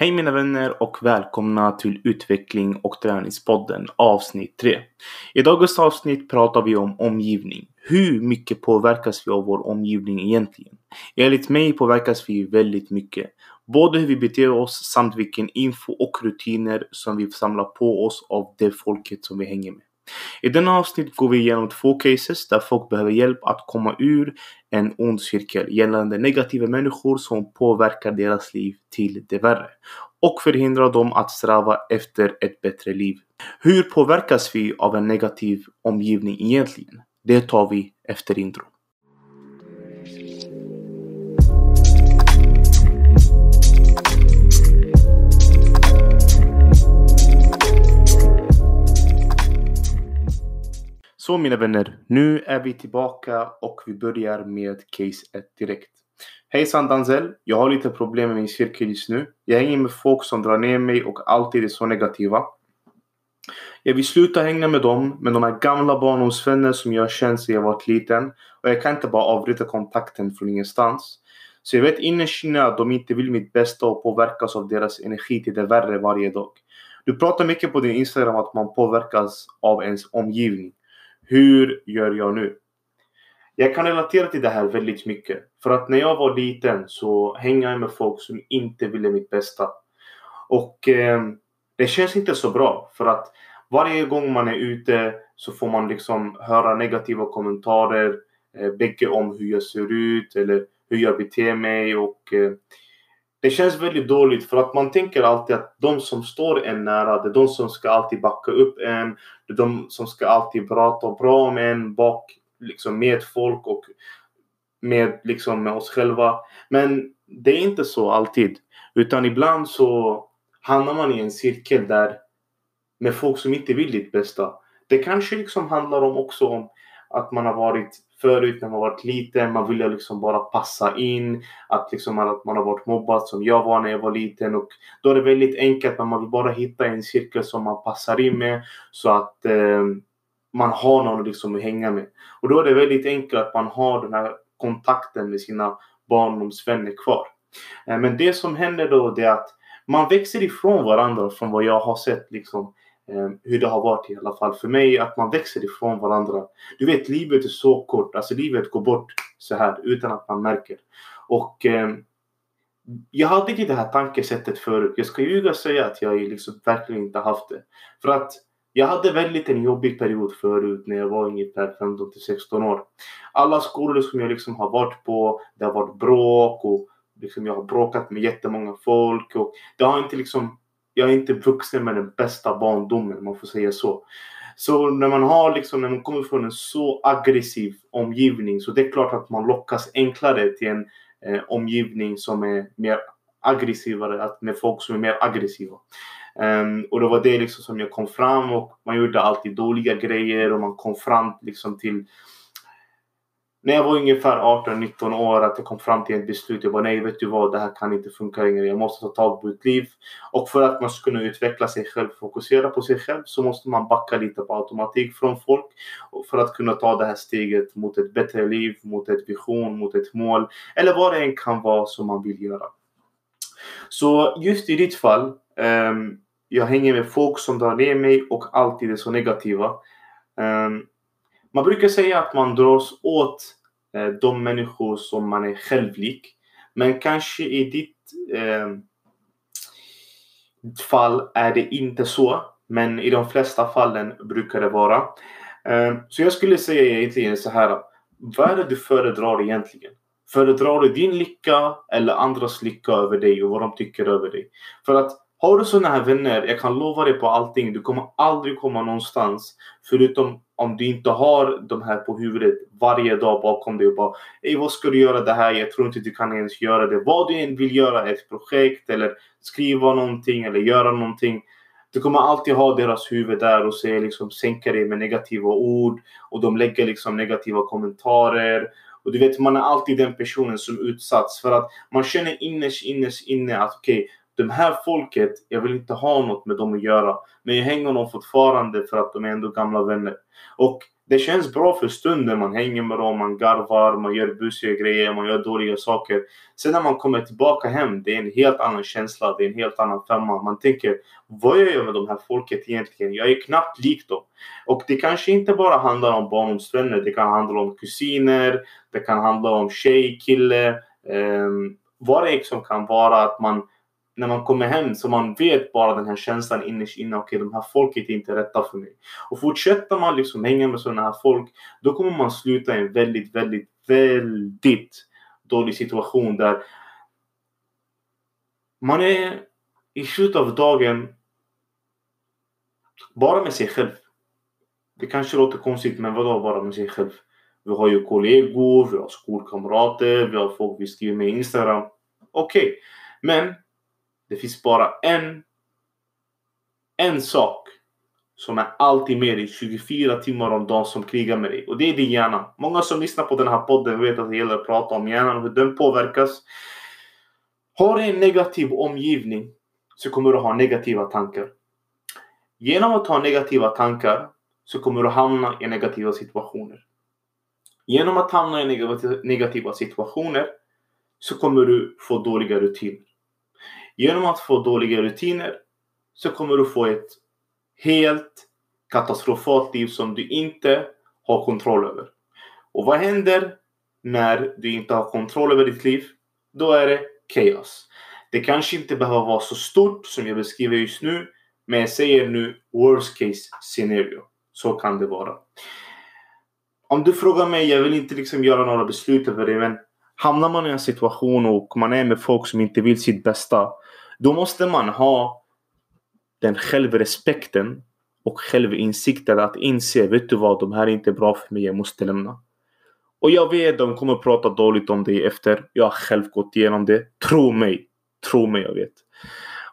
Hej mina vänner och välkomna till Utveckling och träningspodden avsnitt 3. I dagens avsnitt pratar vi om omgivning. Hur mycket påverkas vi av vår omgivning egentligen? Enligt mig påverkas vi väldigt mycket. Både hur vi beter oss samt vilken info och rutiner som vi samlar på oss av det folket som vi hänger med. I denna avsnitt går vi igenom två cases där folk behöver hjälp att komma ur en ond cirkel gällande negativa människor som påverkar deras liv till det värre och förhindrar dem att sträva efter ett bättre liv. Hur påverkas vi av en negativ omgivning egentligen? Det tar vi efter intro. Så mina vänner, nu är vi tillbaka och vi börjar med case 1 direkt. Hejsan Danzel, jag har lite problem med min cirkel just nu. Jag hänger med folk som drar ner mig och alltid är så negativa. Jag vill sluta hänga med dem, men de är gamla barndomsvänner som jag känt sedan jag var liten och jag kan inte bara avbryta kontakten från ingenstans. Så jag vet innerst inne att de inte vill mitt bästa och påverkas av deras energi till det värre varje dag. Du pratar mycket på din Instagram att man påverkas av ens omgivning. Hur gör jag nu? Jag kan relatera till det här väldigt mycket. För att när jag var liten så hängde jag med folk som inte ville mitt bästa. Och eh, det känns inte så bra. För att varje gång man är ute så får man liksom höra negativa kommentarer. Eh, bägge om hur jag ser ut eller hur jag beter mig. Och eh, det känns väldigt dåligt för att man tänker alltid att de som står en nära, det är de som ska alltid backa upp en. Det är de som ska alltid prata bra om en bak, liksom med folk och med, liksom, med oss själva. Men det är inte så alltid. Utan ibland så hamnar man i en cirkel där med folk som inte vill ditt bästa. Det kanske liksom handlar om också om att man har varit förut när man varit liten. Man ville liksom bara passa in. Att, liksom, att man har varit mobbad som jag var när jag var liten. Och då är det väldigt enkelt. Men man vill bara hitta en cirkel som man passar in med. Så att eh, man har någon liksom att hänga med. Och då är det väldigt enkelt att man har den här kontakten med sina barndomsvänner kvar. Eh, men det som händer då det är att man växer ifrån varandra från vad jag har sett liksom Eh, hur det har varit i alla fall för mig, att man växer ifrån varandra. Du vet, livet är så kort. Alltså livet går bort så här utan att man märker. Och eh, jag hade inte det här tankesättet förut. Jag ska ljuga och säga att jag liksom verkligen inte haft det. För att jag hade väldigt en jobbig period förut när jag var ungefär 15 till 16 år. Alla skolor som jag liksom har varit på, det har varit bråk och liksom jag har bråkat med jättemånga folk och det har inte liksom jag är inte vuxen med den bästa barndomen, om man får säga så. Så när man har liksom, när man kommer från en så aggressiv omgivning så det är klart att man lockas enklare till en eh, omgivning som är mer aggressivare, med folk som är mer aggressiva. Um, och det var det liksom som jag kom fram och man gjorde alltid dåliga grejer och man kom fram liksom till när jag var ungefär 18-19 år att jag kom fram till ett beslut. Jag bara nej, vet du vad, det här kan inte funka längre. Jag måste ta tag på mitt liv. Och för att man ska kunna utveckla sig själv, fokusera på sig själv, så måste man backa lite på automatik från folk. För att kunna ta det här steget mot ett bättre liv, mot ett vision, mot ett mål. Eller vad det än kan vara som man vill göra. Så just i ditt fall, um, jag hänger med folk som drar ner mig och alltid är så negativa. Um, man brukar säga att man dras åt eh, de människor som man är självlik. Men kanske i ditt eh, fall är det inte så. Men i de flesta fallen brukar det vara. Eh, så jag skulle säga egentligen så här. Vad är det du föredrar egentligen? Föredrar du din lycka eller andras lycka över dig och vad de tycker över dig? För att har du sådana här vänner, jag kan lova dig på allting, du kommer aldrig komma någonstans. Förutom om du inte har de här på huvudet varje dag bakom dig och bara Ey, vad ska du göra det här? Jag tror inte du kan ens göra det. Vad du än vill göra, ett projekt eller skriva någonting eller göra någonting. Du kommer alltid ha deras huvud där och se, liksom, sänka dig med negativa ord och de lägger liksom negativa kommentarer. Och du vet, man är alltid den personen som utsatts för att man känner innerst, innerst inne att okej, okay, de här folket, jag vill inte ha något med dem att göra. Men jag hänger dem fortfarande för att de är ändå gamla vänner. Och det känns bra för stunden. Man hänger med dem, man garvar, man gör busiga grejer, man gör dåliga saker. Sen när man kommer tillbaka hem, det är en helt annan känsla, det är en helt annan femma. Man tänker, vad gör jag med de här folket egentligen? Jag är knappt lik dem. Och det kanske inte bara handlar om barndomsvänner, det kan handla om kusiner, det kan handla om tjej, kille, eh, vad det som kan vara att man när man kommer hem så man vet bara den här känslan innerst inne. Okej, okay, de här folket är inte rätta för mig. Och fortsätter man liksom hänga med sådana här folk, då kommer man sluta i en väldigt, väldigt, väldigt dålig situation där man är i slutet av dagen bara med sig själv. Det kanske låter konstigt, men vadå bara med sig själv? Vi har ju kollegor, vi har skolkamrater, vi har folk vi skriver med Instagram. Okej, okay. men det finns bara en, en sak som är alltid med dig 24 timmar om dagen som krigar med dig. Och det är din hjärna. Många som lyssnar på den här podden vet att det gäller att prata om hjärnan och hur den påverkas. Har du en negativ omgivning så kommer du ha negativa tankar. Genom att ha negativa tankar så kommer du hamna i negativa situationer. Genom att hamna i negativa situationer så kommer du få dåliga rutiner. Genom att få dåliga rutiner så kommer du få ett helt katastrofalt liv som du inte har kontroll över. Och vad händer när du inte har kontroll över ditt liv? Då är det kaos. Det kanske inte behöver vara så stort som jag beskriver just nu, men jag säger nu worst case scenario. Så kan det vara. Om du frågar mig, jag vill inte liksom göra några beslut över det, men hamnar man i en situation och man är med folk som inte vill sitt bästa då måste man ha den självrespekten och självinsikten att inse, vet du vad, de här är inte bra för mig, jag måste lämna. Och jag vet, de kommer prata dåligt om dig efter. Jag har själv gått igenom det. Tro mig. Tro mig, jag vet.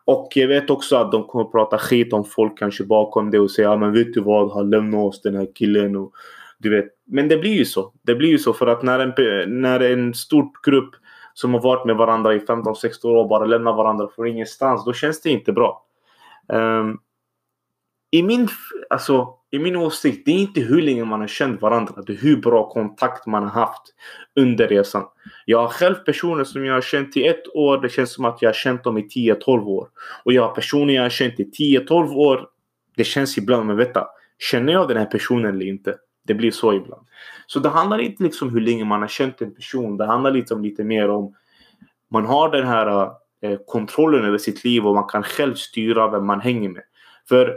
Och jag vet också att de kommer prata skit om folk kanske bakom det och säga, ja men vet du vad, han lämnat oss den här killen och du vet. Men det blir ju så. Det blir ju så för att när en, när en stor grupp som har varit med varandra i 15-16 år och bara lämnar varandra från ingenstans. Då känns det inte bra. Um, i, min, alltså, I min åsikt, det är inte hur länge man har känt varandra. Det är hur bra kontakt man har haft under resan. Jag har själv personer som jag har känt i ett år. Det känns som att jag har känt dem i 10-12 år. Och jag har personer jag har känt i 10-12 år. Det känns ibland, men vänta. Känner jag den här personen eller inte? Det blir så ibland. Så det handlar inte liksom hur länge man har känt en person. Det handlar liksom lite mer om man har den här eh, kontrollen över sitt liv och man kan själv styra vem man hänger med. För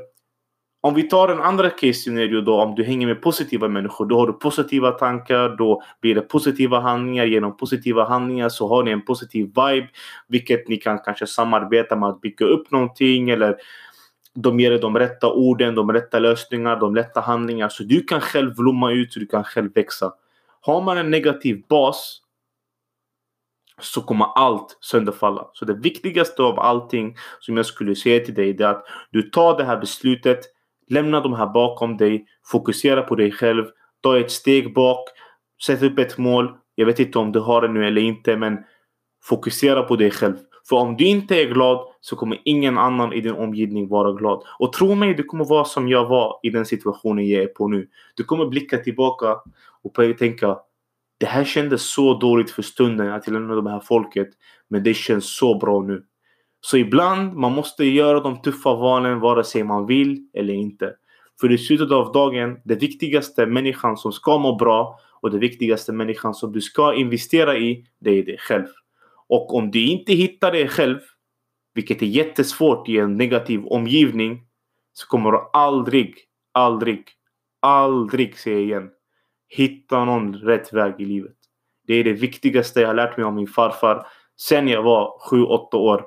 om vi tar en andra case scenario då, om du hänger med positiva människor, då har du positiva tankar, då blir det positiva handlingar. Genom positiva handlingar så har ni en positiv vibe, vilket ni kan kanske samarbeta med att bygga upp någonting eller de ger dig de rätta orden, de rätta lösningar, de rätta handlingar. Så du kan själv blomma ut, så du kan själv växa. Har man en negativ bas så kommer allt sönderfalla. Så det viktigaste av allting som jag skulle säga till dig är att du tar det här beslutet, lämna de här bakom dig, fokusera på dig själv, ta ett steg bak, sätt upp ett mål. Jag vet inte om du har det nu eller inte, men fokusera på dig själv. För om du inte är glad så kommer ingen annan i din omgivning vara glad. Och tro mig, du kommer vara som jag var i den situationen jag är på nu. Du kommer blicka tillbaka och tänka det här kändes så dåligt för stunden att jag lämnade det här folket. Men det känns så bra nu. Så ibland man måste göra de tuffa valen vare sig man vill eller inte. För i slutet av dagen, det viktigaste människan som ska må bra och det viktigaste människan som du ska investera i, det är dig själv. Och om du inte hittar dig själv, vilket är jättesvårt i en negativ omgivning, så kommer du aldrig, aldrig, aldrig, se igen, hitta någon rätt väg i livet. Det är det viktigaste jag har lärt mig av min farfar sen jag var 7-8 år.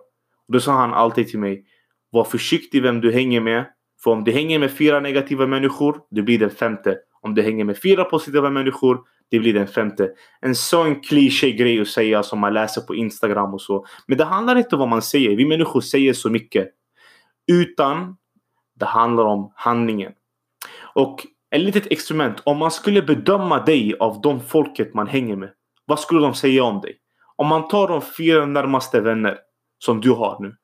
Då sa han alltid till mig, var försiktig vem du hänger med. För om du hänger med fyra negativa människor, du blir den femte. Om du hänger med fyra positiva människor, det blir den femte. En sån kliché grej att säga som man läser på Instagram och så. Men det handlar inte om vad man säger. Vi människor säger så mycket. Utan det handlar om handlingen. Och ett litet experiment. Om man skulle bedöma dig av de folket man hänger med. Vad skulle de säga om dig? Om man tar de fyra närmaste vänner som du har nu.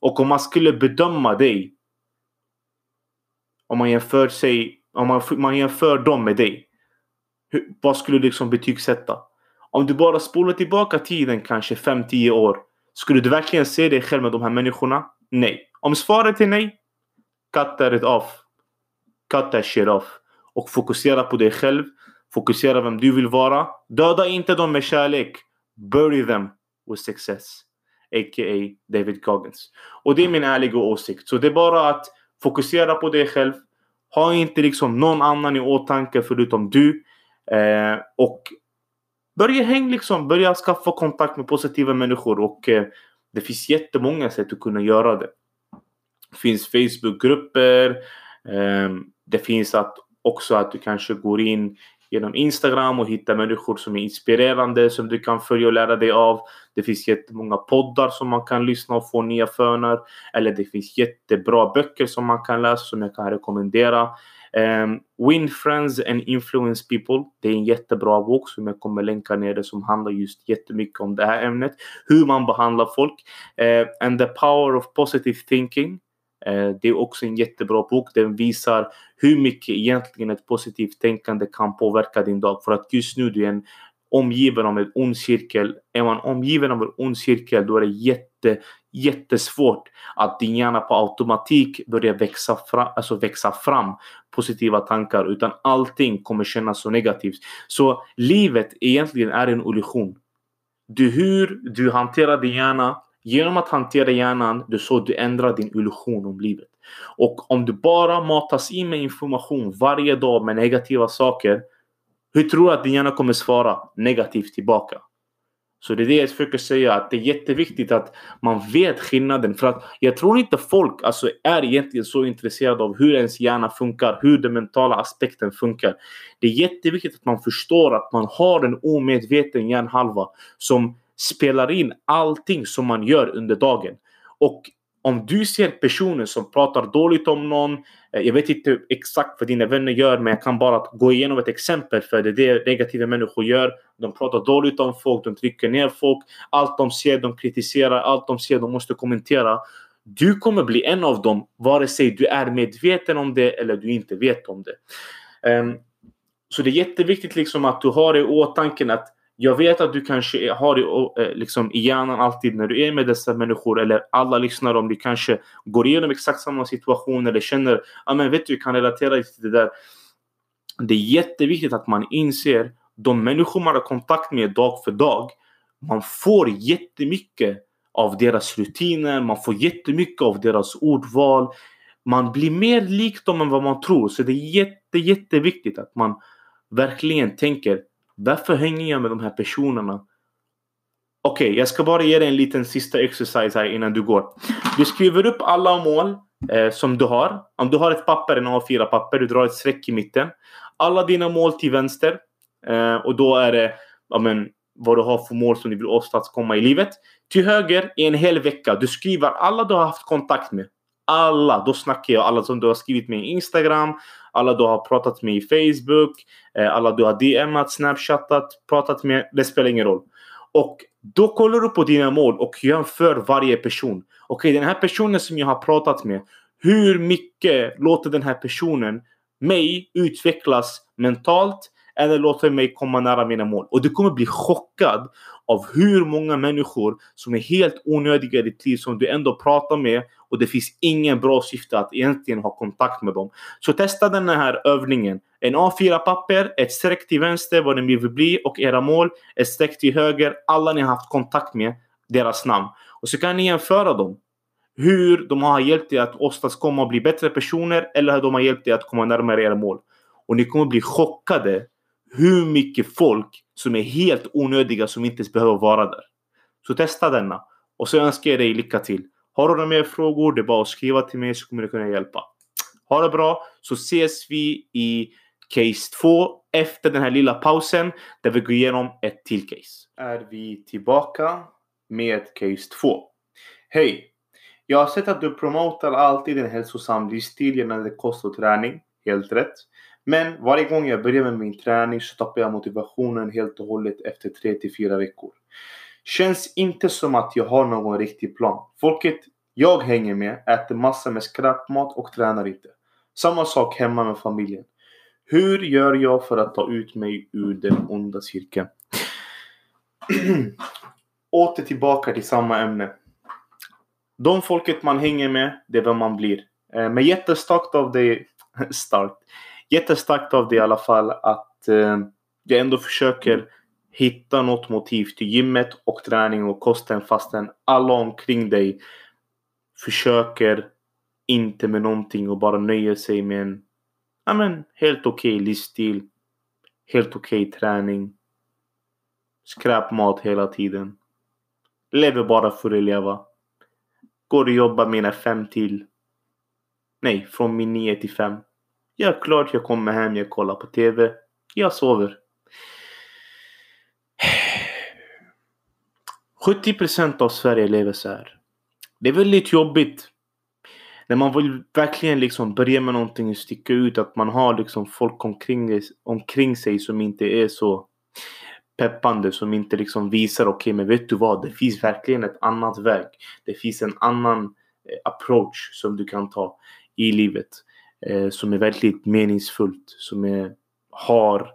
Och om man skulle bedöma dig. Om man jämför sig om man, man jämför dem med dig. Hur, vad skulle du liksom betygsätta? Om du bara spolar tillbaka tiden kanske 5-10 år. Skulle du verkligen se dig själv med de här människorna? Nej. Om svaret är nej, cut that off. Cut that shit off. Och fokusera på dig själv. Fokusera vem du vill vara. Döda inte dem med kärlek. Bury them with success. A.k.a. David Goggins. Och det är min ärliga åsikt. Så det är bara att fokusera på dig själv. Ha inte liksom någon annan i åtanke förutom du. Eh, och börja häng liksom. Börja skaffa kontakt med positiva människor. Och eh, det finns jättemånga sätt att kunna göra det. Det finns Facebookgrupper. Eh, det finns att också att du kanske går in genom Instagram och hittar människor som är inspirerande som du kan följa och lära dig av. Det finns jättemånga poddar som man kan lyssna och få nya föner. Eller det finns jättebra böcker som man kan läsa som jag kan rekommendera. Um, Win Friends and Influence People. Det är en jättebra bok som jag kommer länka ner det som handlar just jättemycket om det här ämnet. Hur man behandlar folk. Uh, and the Power of Positive Thinking. Uh, det är också en jättebra bok. Den visar hur mycket egentligen ett positivt tänkande kan påverka din dag. För att just nu du är en omgiven av en ond cirkel. Är man omgiven av en ond cirkel då är det jätte, jättesvårt att din hjärna på automatik börjar växa fram, alltså växa fram positiva tankar. Utan allting kommer kännas så negativt. Så livet egentligen är en illusion. Du, hur du hanterar din hjärna Genom att hantera hjärnan, det är så du ändrar din illusion om livet. Och om du bara matas in med information varje dag med negativa saker. Hur tror du att din hjärna kommer svara negativt tillbaka? Så det är det jag försöker säga att det är jätteviktigt att man vet skillnaden. För att jag tror inte folk alltså, är egentligen så intresserade av hur ens hjärna funkar, hur den mentala aspekten funkar. Det är jätteviktigt att man förstår att man har en omedveten hjärnhalva som spelar in allting som man gör under dagen. Och om du ser personer som pratar dåligt om någon. Eh, jag vet inte exakt vad dina vänner gör men jag kan bara gå igenom ett exempel för det är det negativa människor gör. De pratar dåligt om folk, de trycker ner folk. Allt de ser, de kritiserar. Allt de ser, de måste kommentera. Du kommer bli en av dem vare sig du är medveten om det eller du inte vet om det. Um, så det är jätteviktigt liksom att du har i åtanke att jag vet att du kanske har det eh, liksom, i hjärnan alltid när du är med dessa människor eller alla lyssnar om du kanske går igenom exakt samma situation eller känner att men vet du, kan relatera till det där. Det är jätteviktigt att man inser de människor man har kontakt med dag för dag. Man får jättemycket av deras rutiner, man får jättemycket av deras ordval. Man blir mer lik dem än vad man tror. Så det är jätte, jätteviktigt att man verkligen tänker Därför hänger jag med de här personerna? Okej, okay, jag ska bara ge dig en liten sista exercise här innan du går. Du skriver upp alla mål eh, som du har. Om du har ett papper, en A4-papper, du drar ett streck i mitten. Alla dina mål till vänster. Eh, och då är det ja, men, vad du har för mål som du vill åstadkomma i livet. Till höger i en hel vecka. Du skriver alla du har haft kontakt med. Alla, då snackar jag alla som du har skrivit med i Instagram, alla du har pratat med i Facebook, eh, alla du har DMat, snapchattat, pratat med. Det spelar ingen roll. Och då kollar du på dina mål och jämför varje person. Okej, okay, den här personen som jag har pratat med. Hur mycket låter den här personen mig utvecklas mentalt eller låter mig komma nära mina mål? Och du kommer bli chockad av hur många människor som är helt onödiga i ditt liv som du ändå pratar med och det finns ingen bra syfte att egentligen ha kontakt med dem. Så testa den här övningen. En A4-papper, ett streck till vänster vad ni vill bli och era mål, ett streck till höger, alla ni har haft kontakt med, deras namn. Och så kan ni jämföra dem. Hur de har hjälpt er att åstadkomma och bli bättre personer eller hur de har hjälpt er att komma närmare era mål. Och ni kommer bli chockade hur mycket folk som är helt onödiga som inte ens behöver vara där. Så testa denna. Och så önskar jag dig lycka till. Har du några mer frågor, det är bara att skriva till mig så kommer jag kunna hjälpa. Ha det bra så ses vi i case 2 efter den här lilla pausen där vi går igenom ett till case. Är vi tillbaka med case 2. Hej! Jag har sett att du promotar alltid en hälsosam livsstil gällande kost och träning. Helt rätt. Men varje gång jag börjar med min träning så tappar jag motivationen helt och hållet efter 3 till 4 veckor. Känns inte som att jag har någon riktig plan. Folket jag hänger med äter massor med skräpmat och tränar inte. Samma sak hemma med familjen. Hur gör jag för att ta ut mig ur den onda cirkeln? Åter tillbaka till samma ämne. De folket man hänger med, det är vem man blir. Eh, men jättestarkt av dig, starkt. Jättestarkt av dig i alla fall att eh, jag ändå försöker hitta något motiv till gymmet och träning och kosten fastän alla omkring dig försöker inte med någonting och bara nöjer sig med en ja, men, helt okej okay livsstil. Helt okej okay träning. Skräpmat hela tiden. Lever bara för att leva. Går och jobbar mina fem till. Nej, från min nio till fem. Jag är klart jag kommer hem, jag kollar på TV. Jag sover. 70% av Sverige lever så här. Det är väldigt jobbigt. När man vill verkligen liksom börja med någonting och sticka ut. Att man har liksom folk omkring, omkring sig som inte är så peppande. Som inte liksom visar okej okay, men vet du vad? Det finns verkligen ett annat väg. Det finns en annan eh, approach som du kan ta i livet. Eh, som är väldigt meningsfullt. Som är, har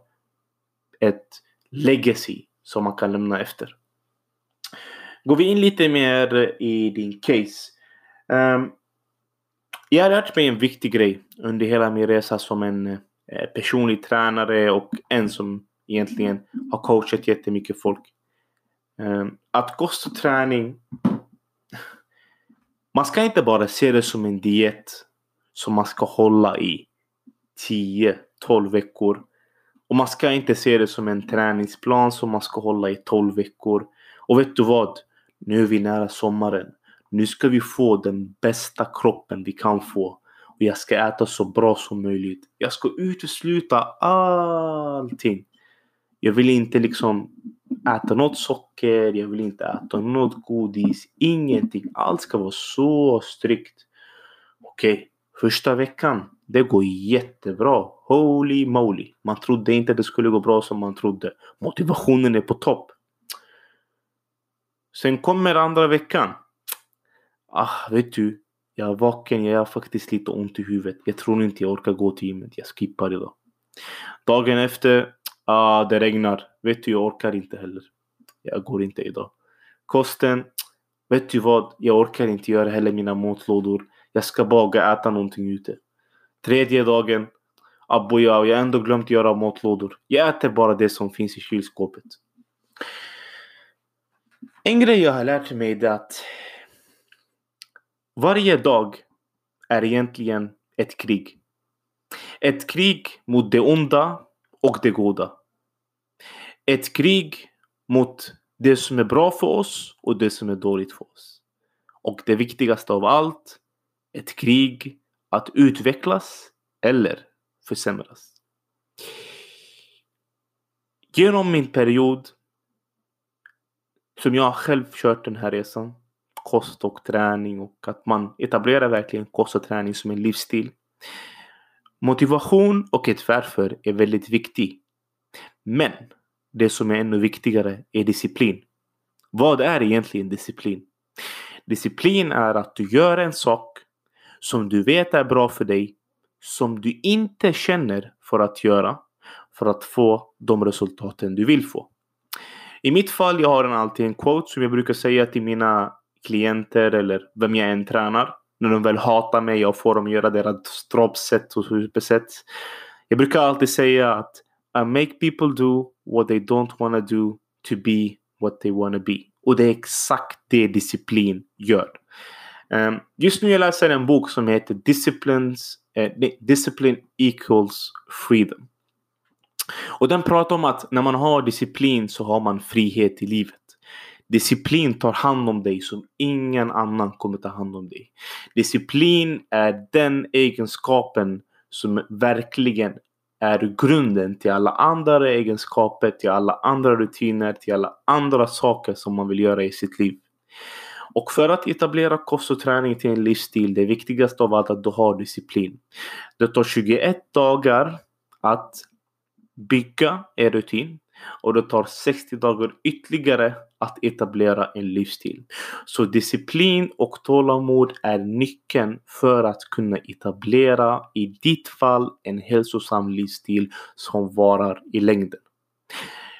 ett legacy som man kan lämna efter. Går vi in lite mer i din case. Um, jag har lärt mig en viktig grej under hela min resa som en eh, personlig tränare och en som egentligen har coachat jättemycket folk. Um, att kost och träning. Man ska inte bara se det som en diet som man ska hålla i 10-12 veckor. Och man ska inte se det som en träningsplan som man ska hålla i 12 veckor. Och vet du vad? Nu är vi nära sommaren. Nu ska vi få den bästa kroppen vi kan få. Och jag ska äta så bra som möjligt. Jag ska utesluta allting. Jag vill inte liksom äta något socker. Jag vill inte äta något godis. Ingenting. Allt ska vara så strikt. Okej, okay. första veckan. Det går jättebra. Holy moly. Man trodde inte det skulle gå bra som man trodde. Motivationen är på topp. Sen kommer andra veckan. Ah, vet du. Jag är vaken, jag har faktiskt lite ont i huvudet. Jag tror inte jag orkar gå till gymmet. Jag skippar idag. Dagen efter. Ah, det regnar. Vet du, jag orkar inte heller. Jag går inte idag. Kosten. Vet du vad? Jag orkar inte göra heller mina matlådor. Jag ska bara äta någonting ute. Tredje dagen. Abbo, jag har ändå glömt göra matlådor. Jag äter bara det som finns i kylskåpet. En grej jag har lärt mig är att varje dag är egentligen ett krig. Ett krig mot det onda och det goda. Ett krig mot det som är bra för oss och det som är dåligt för oss. Och det viktigaste av allt, ett krig att utvecklas eller försämras. Genom min period som jag själv kört den här resan. Kost och träning och att man etablerar verkligen kost och träning som en livsstil. Motivation och ett varför är väldigt viktigt. Men det som är ännu viktigare är disciplin. Vad är egentligen disciplin? Disciplin är att du gör en sak som du vet är bra för dig, som du inte känner för att göra för att få de resultaten du vill få. I mitt fall, jag har jag alltid en quote som jag brukar säga till mina klienter eller vem jag än tränar. När de väl hatar mig och får dem göra deras droppset och superset. Jag brukar alltid säga att I make people do what they don't wanna do to be what they wanna be. Och det är exakt det disciplin gör. Um, just nu jag läser en bok som heter Disciplines, uh, Discipline equals freedom. Och den pratar om att när man har disciplin så har man frihet i livet. Disciplin tar hand om dig som ingen annan kommer ta hand om dig. Disciplin är den egenskapen som verkligen är grunden till alla andra egenskaper, till alla andra rutiner, till alla andra saker som man vill göra i sitt liv. Och för att etablera kost och träning till en livsstil, det viktigaste av allt är att du har disciplin. Det tar 21 dagar att bygga en rutin. och det tar 60 dagar ytterligare att etablera en livsstil. Så disciplin och tålamod är nyckeln för att kunna etablera, i ditt fall, en hälsosam livsstil som varar i längden.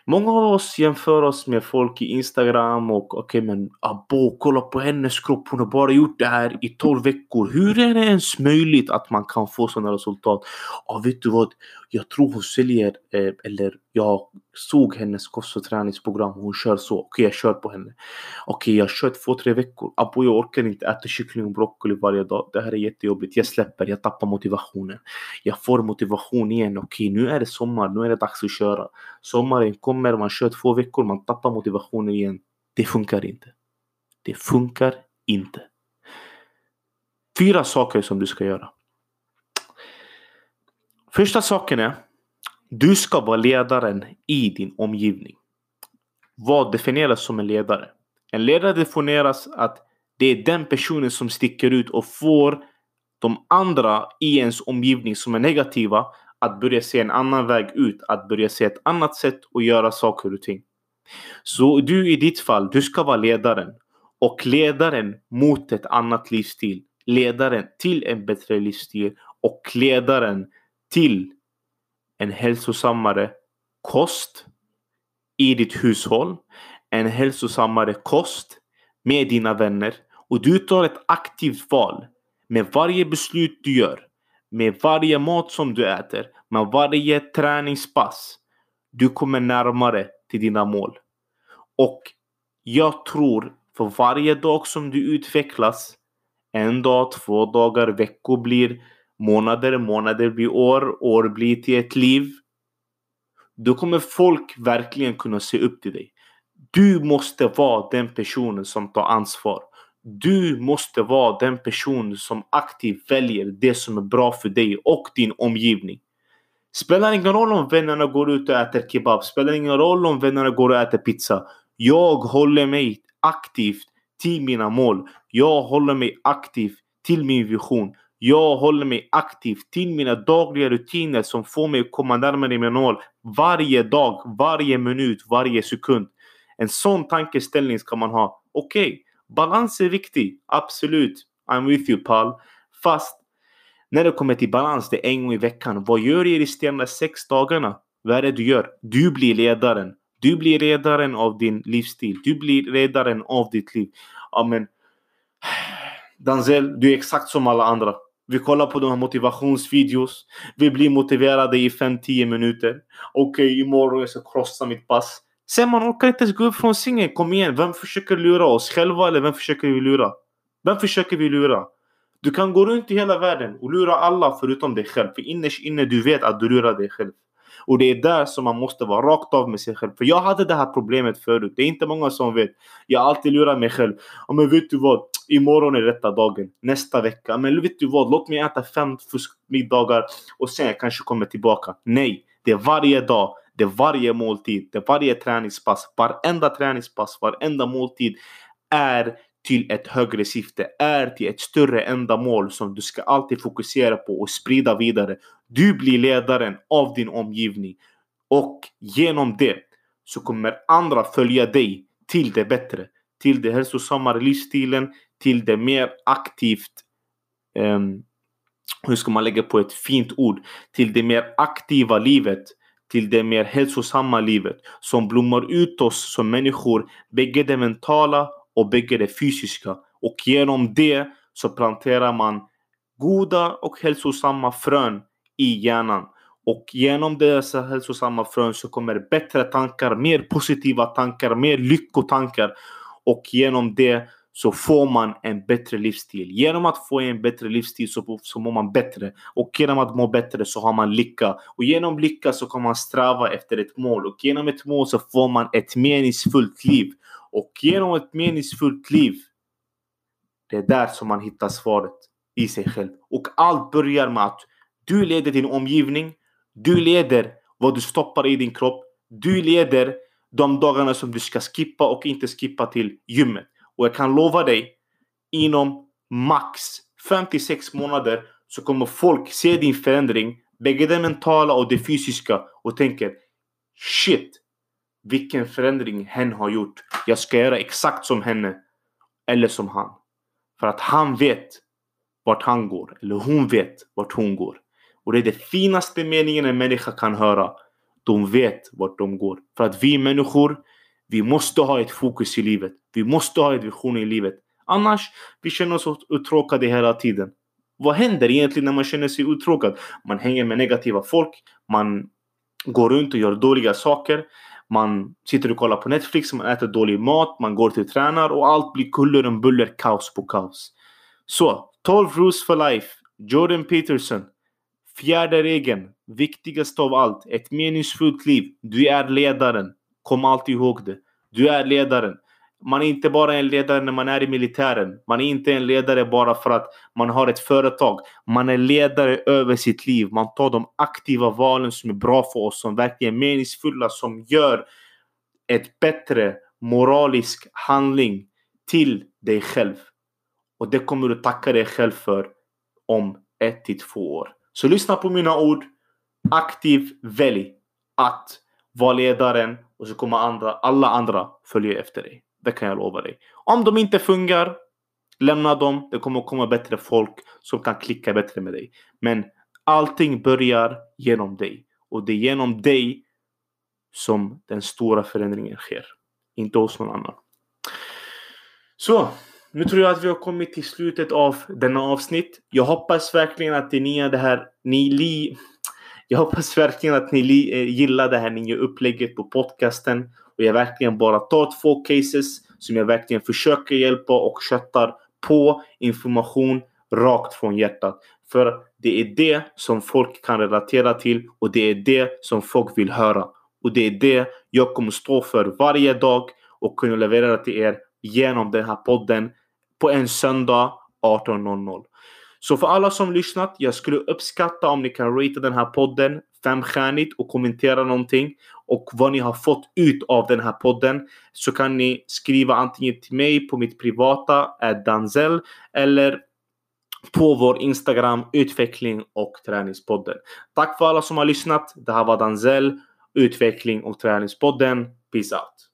Många av oss jämför oss med folk i Instagram och okej okay, men abo kolla på hennes kropp. Hon har bara gjort det här i 12 veckor. Hur är det ens möjligt att man kan få sådana resultat? Ja vet du vad? Jag tror hon säljer eh, eller jag såg hennes kost och träningsprogram. Hon kör så. Okej okay, jag kör på henne. Okej okay, jag kör två tre veckor. Abo jag orkar inte äta kyckling och broccoli varje dag. Det här är jättejobbigt. Jag släpper. Jag tappar motivationen. Jag får motivation igen. Okej nu är det sommar. Nu är det dags att köra. Sommaren kommer. Man kör två veckor. Man tappar motivationen igen. Det funkar inte. Det funkar inte. Fyra saker som du ska göra. Första saken är du ska vara ledaren i din omgivning. Vad definieras som en ledare? En ledare definieras att det är den personen som sticker ut och får de andra i ens omgivning som är negativa att börja se en annan väg ut, att börja se ett annat sätt att göra saker och ting. Så du i ditt fall, du ska vara ledaren. Och ledaren mot ett annat livsstil. Ledaren till en bättre livsstil. Och ledaren till en hälsosammare kost i ditt hushåll. En hälsosammare kost med dina vänner. Och du tar ett aktivt val med varje beslut du gör. Med varje mat som du äter. Med varje träningspass. Du kommer närmare till dina mål. Och jag tror för varje dag som du utvecklas. En dag, två dagar, veckor blir månader, månader blir år, år blir till ett liv. Då kommer folk verkligen kunna se upp till dig. Du måste vara den personen som tar ansvar. Du måste vara den personen som aktivt väljer det som är bra för dig och din omgivning. Spelar ingen roll om vännerna går ut och äter kebab. Spelar ingen roll om vännerna går och äter pizza. Jag håller mig aktivt till mina mål. Jag håller mig aktivt till min vision. Jag håller mig aktiv till mina dagliga rutiner som får mig att komma närmare min mål varje dag, varje minut, varje sekund. En sån tankeställning ska man ha. Okej, okay, balans är viktig. Absolut. I'm with you pal. Fast när det kommer till balans, det är en gång i veckan. Vad gör du i resterande sex dagarna? Vad är det du gör? Du blir ledaren. Du blir ledaren av din livsstil. Du blir ledaren av ditt liv. Amen. Danzel, du är exakt som alla andra. Vi kollar på de här motivationsvideos. Vi blir motiverade i 5-10 minuter. Okej, eh, okay, imorgon jag ska krossa mitt pass. Sen man orkar inte ens gå upp från sängen. Kom igen, vem försöker lura oss? Själva eller vem försöker vi lura? Vem försöker vi lura? Du kan gå runt i hela världen och lura alla förutom dig själv. För innerst inne du vet att du lurar dig själv. Och det är där som man måste vara rakt av med sig själv. För jag hade det här problemet förut. Det är inte många som vet. Jag har alltid lurat mig själv. Ja, men vet du vad? Imorgon är rätta dagen. Nästa vecka. Men vet du vad? Låt mig äta fem fuskmiddagar och sen jag kanske kommer tillbaka. Nej, det är varje dag. Det är varje måltid. Det är varje träningspass. Varenda träningspass, varenda måltid är till ett högre syfte, är till ett större ändamål som du ska alltid fokusera på och sprida vidare. Du blir ledaren av din omgivning och genom det så kommer andra följa dig till det bättre, till det hälsosammare livsstilen, till det mer aktivt um, hur ska man lägga på ett fint ord? Till det mer aktiva livet. Till det mer hälsosamma livet. Som blommar ut oss som människor. Bägge det mentala och bägge det fysiska. Och genom det så planterar man goda och hälsosamma frön i hjärnan. Och genom dessa hälsosamma frön så kommer bättre tankar, mer positiva tankar, mer lyckotankar. Och genom det så får man en bättre livsstil. Genom att få en bättre livsstil så, så mår man bättre. Och genom att må bättre så har man lycka. Och genom lycka så kan man sträva efter ett mål. Och genom ett mål så får man ett meningsfullt liv. Och genom ett meningsfullt liv, det är där som man hittar svaret i sig själv. Och allt börjar med att du leder din omgivning. Du leder vad du stoppar i din kropp. Du leder de dagarna som du ska skippa och inte skippa till gymmet. Och jag kan lova dig, inom max 56 månader så kommer folk se din förändring, bägge det mentala och det fysiska och tänker Shit! vilken förändring hen har gjort. Jag ska göra exakt som henne. Eller som han. För att han vet vart han går. Eller hon vet vart hon går. Och det är det finaste meningen en människa kan höra. De vet vart de går. För att vi människor, vi måste ha ett fokus i livet. Vi måste ha en vision i livet. Annars, vi känner oss uttråkade hela tiden. Vad händer egentligen när man känner sig uttråkad? Man hänger med negativa folk. Man går runt och gör dåliga saker. Man sitter och kollar på Netflix, man äter dålig mat, man går till tränar och allt blir kuller och buller, kaos på kaos. Så, 12 rules for life. Jordan Peterson. Fjärde regeln, viktigast av allt, ett meningsfullt liv. Du är ledaren. Kom alltid ihåg det. Du är ledaren. Man är inte bara en ledare när man är i militären. Man är inte en ledare bara för att man har ett företag. Man är ledare över sitt liv. Man tar de aktiva valen som är bra för oss, som verkligen är meningsfulla, som gör ett bättre moralisk handling till dig själv. Och det kommer du tacka dig själv för om ett till två år. Så lyssna på mina ord. Aktiv välj att var ledaren och så kommer andra, alla andra följa efter dig. Det kan jag lova dig. Om de inte fungerar, lämna dem. Det kommer komma bättre folk som kan klicka bättre med dig. Men allting börjar genom dig. Och det är genom dig som den stora förändringen sker. Inte hos någon annan. Så, nu tror jag att vi har kommit till slutet av denna avsnitt. Jag hoppas verkligen att ni nya, det här, ni li, jag hoppas verkligen att ni eh, gillar det här nya upplägget på podcasten. Och jag verkligen bara tar två cases som jag verkligen försöker hjälpa och köttar på information rakt från hjärtat. För det är det som folk kan relatera till och det är det som folk vill höra. Och det är det jag kommer stå för varje dag och kunna leverera till er genom den här podden på en söndag 18.00. Så för alla som lyssnat, jag skulle uppskatta om ni kan ratea den här podden femstjärnigt och kommentera någonting och vad ni har fått ut av den här podden så kan ni skriva antingen till mig på mitt privata Danzel eller på vår Instagram utveckling och träningspodden. Tack för alla som har lyssnat. Det här var Danzel, utveckling och träningspodden. Peace out!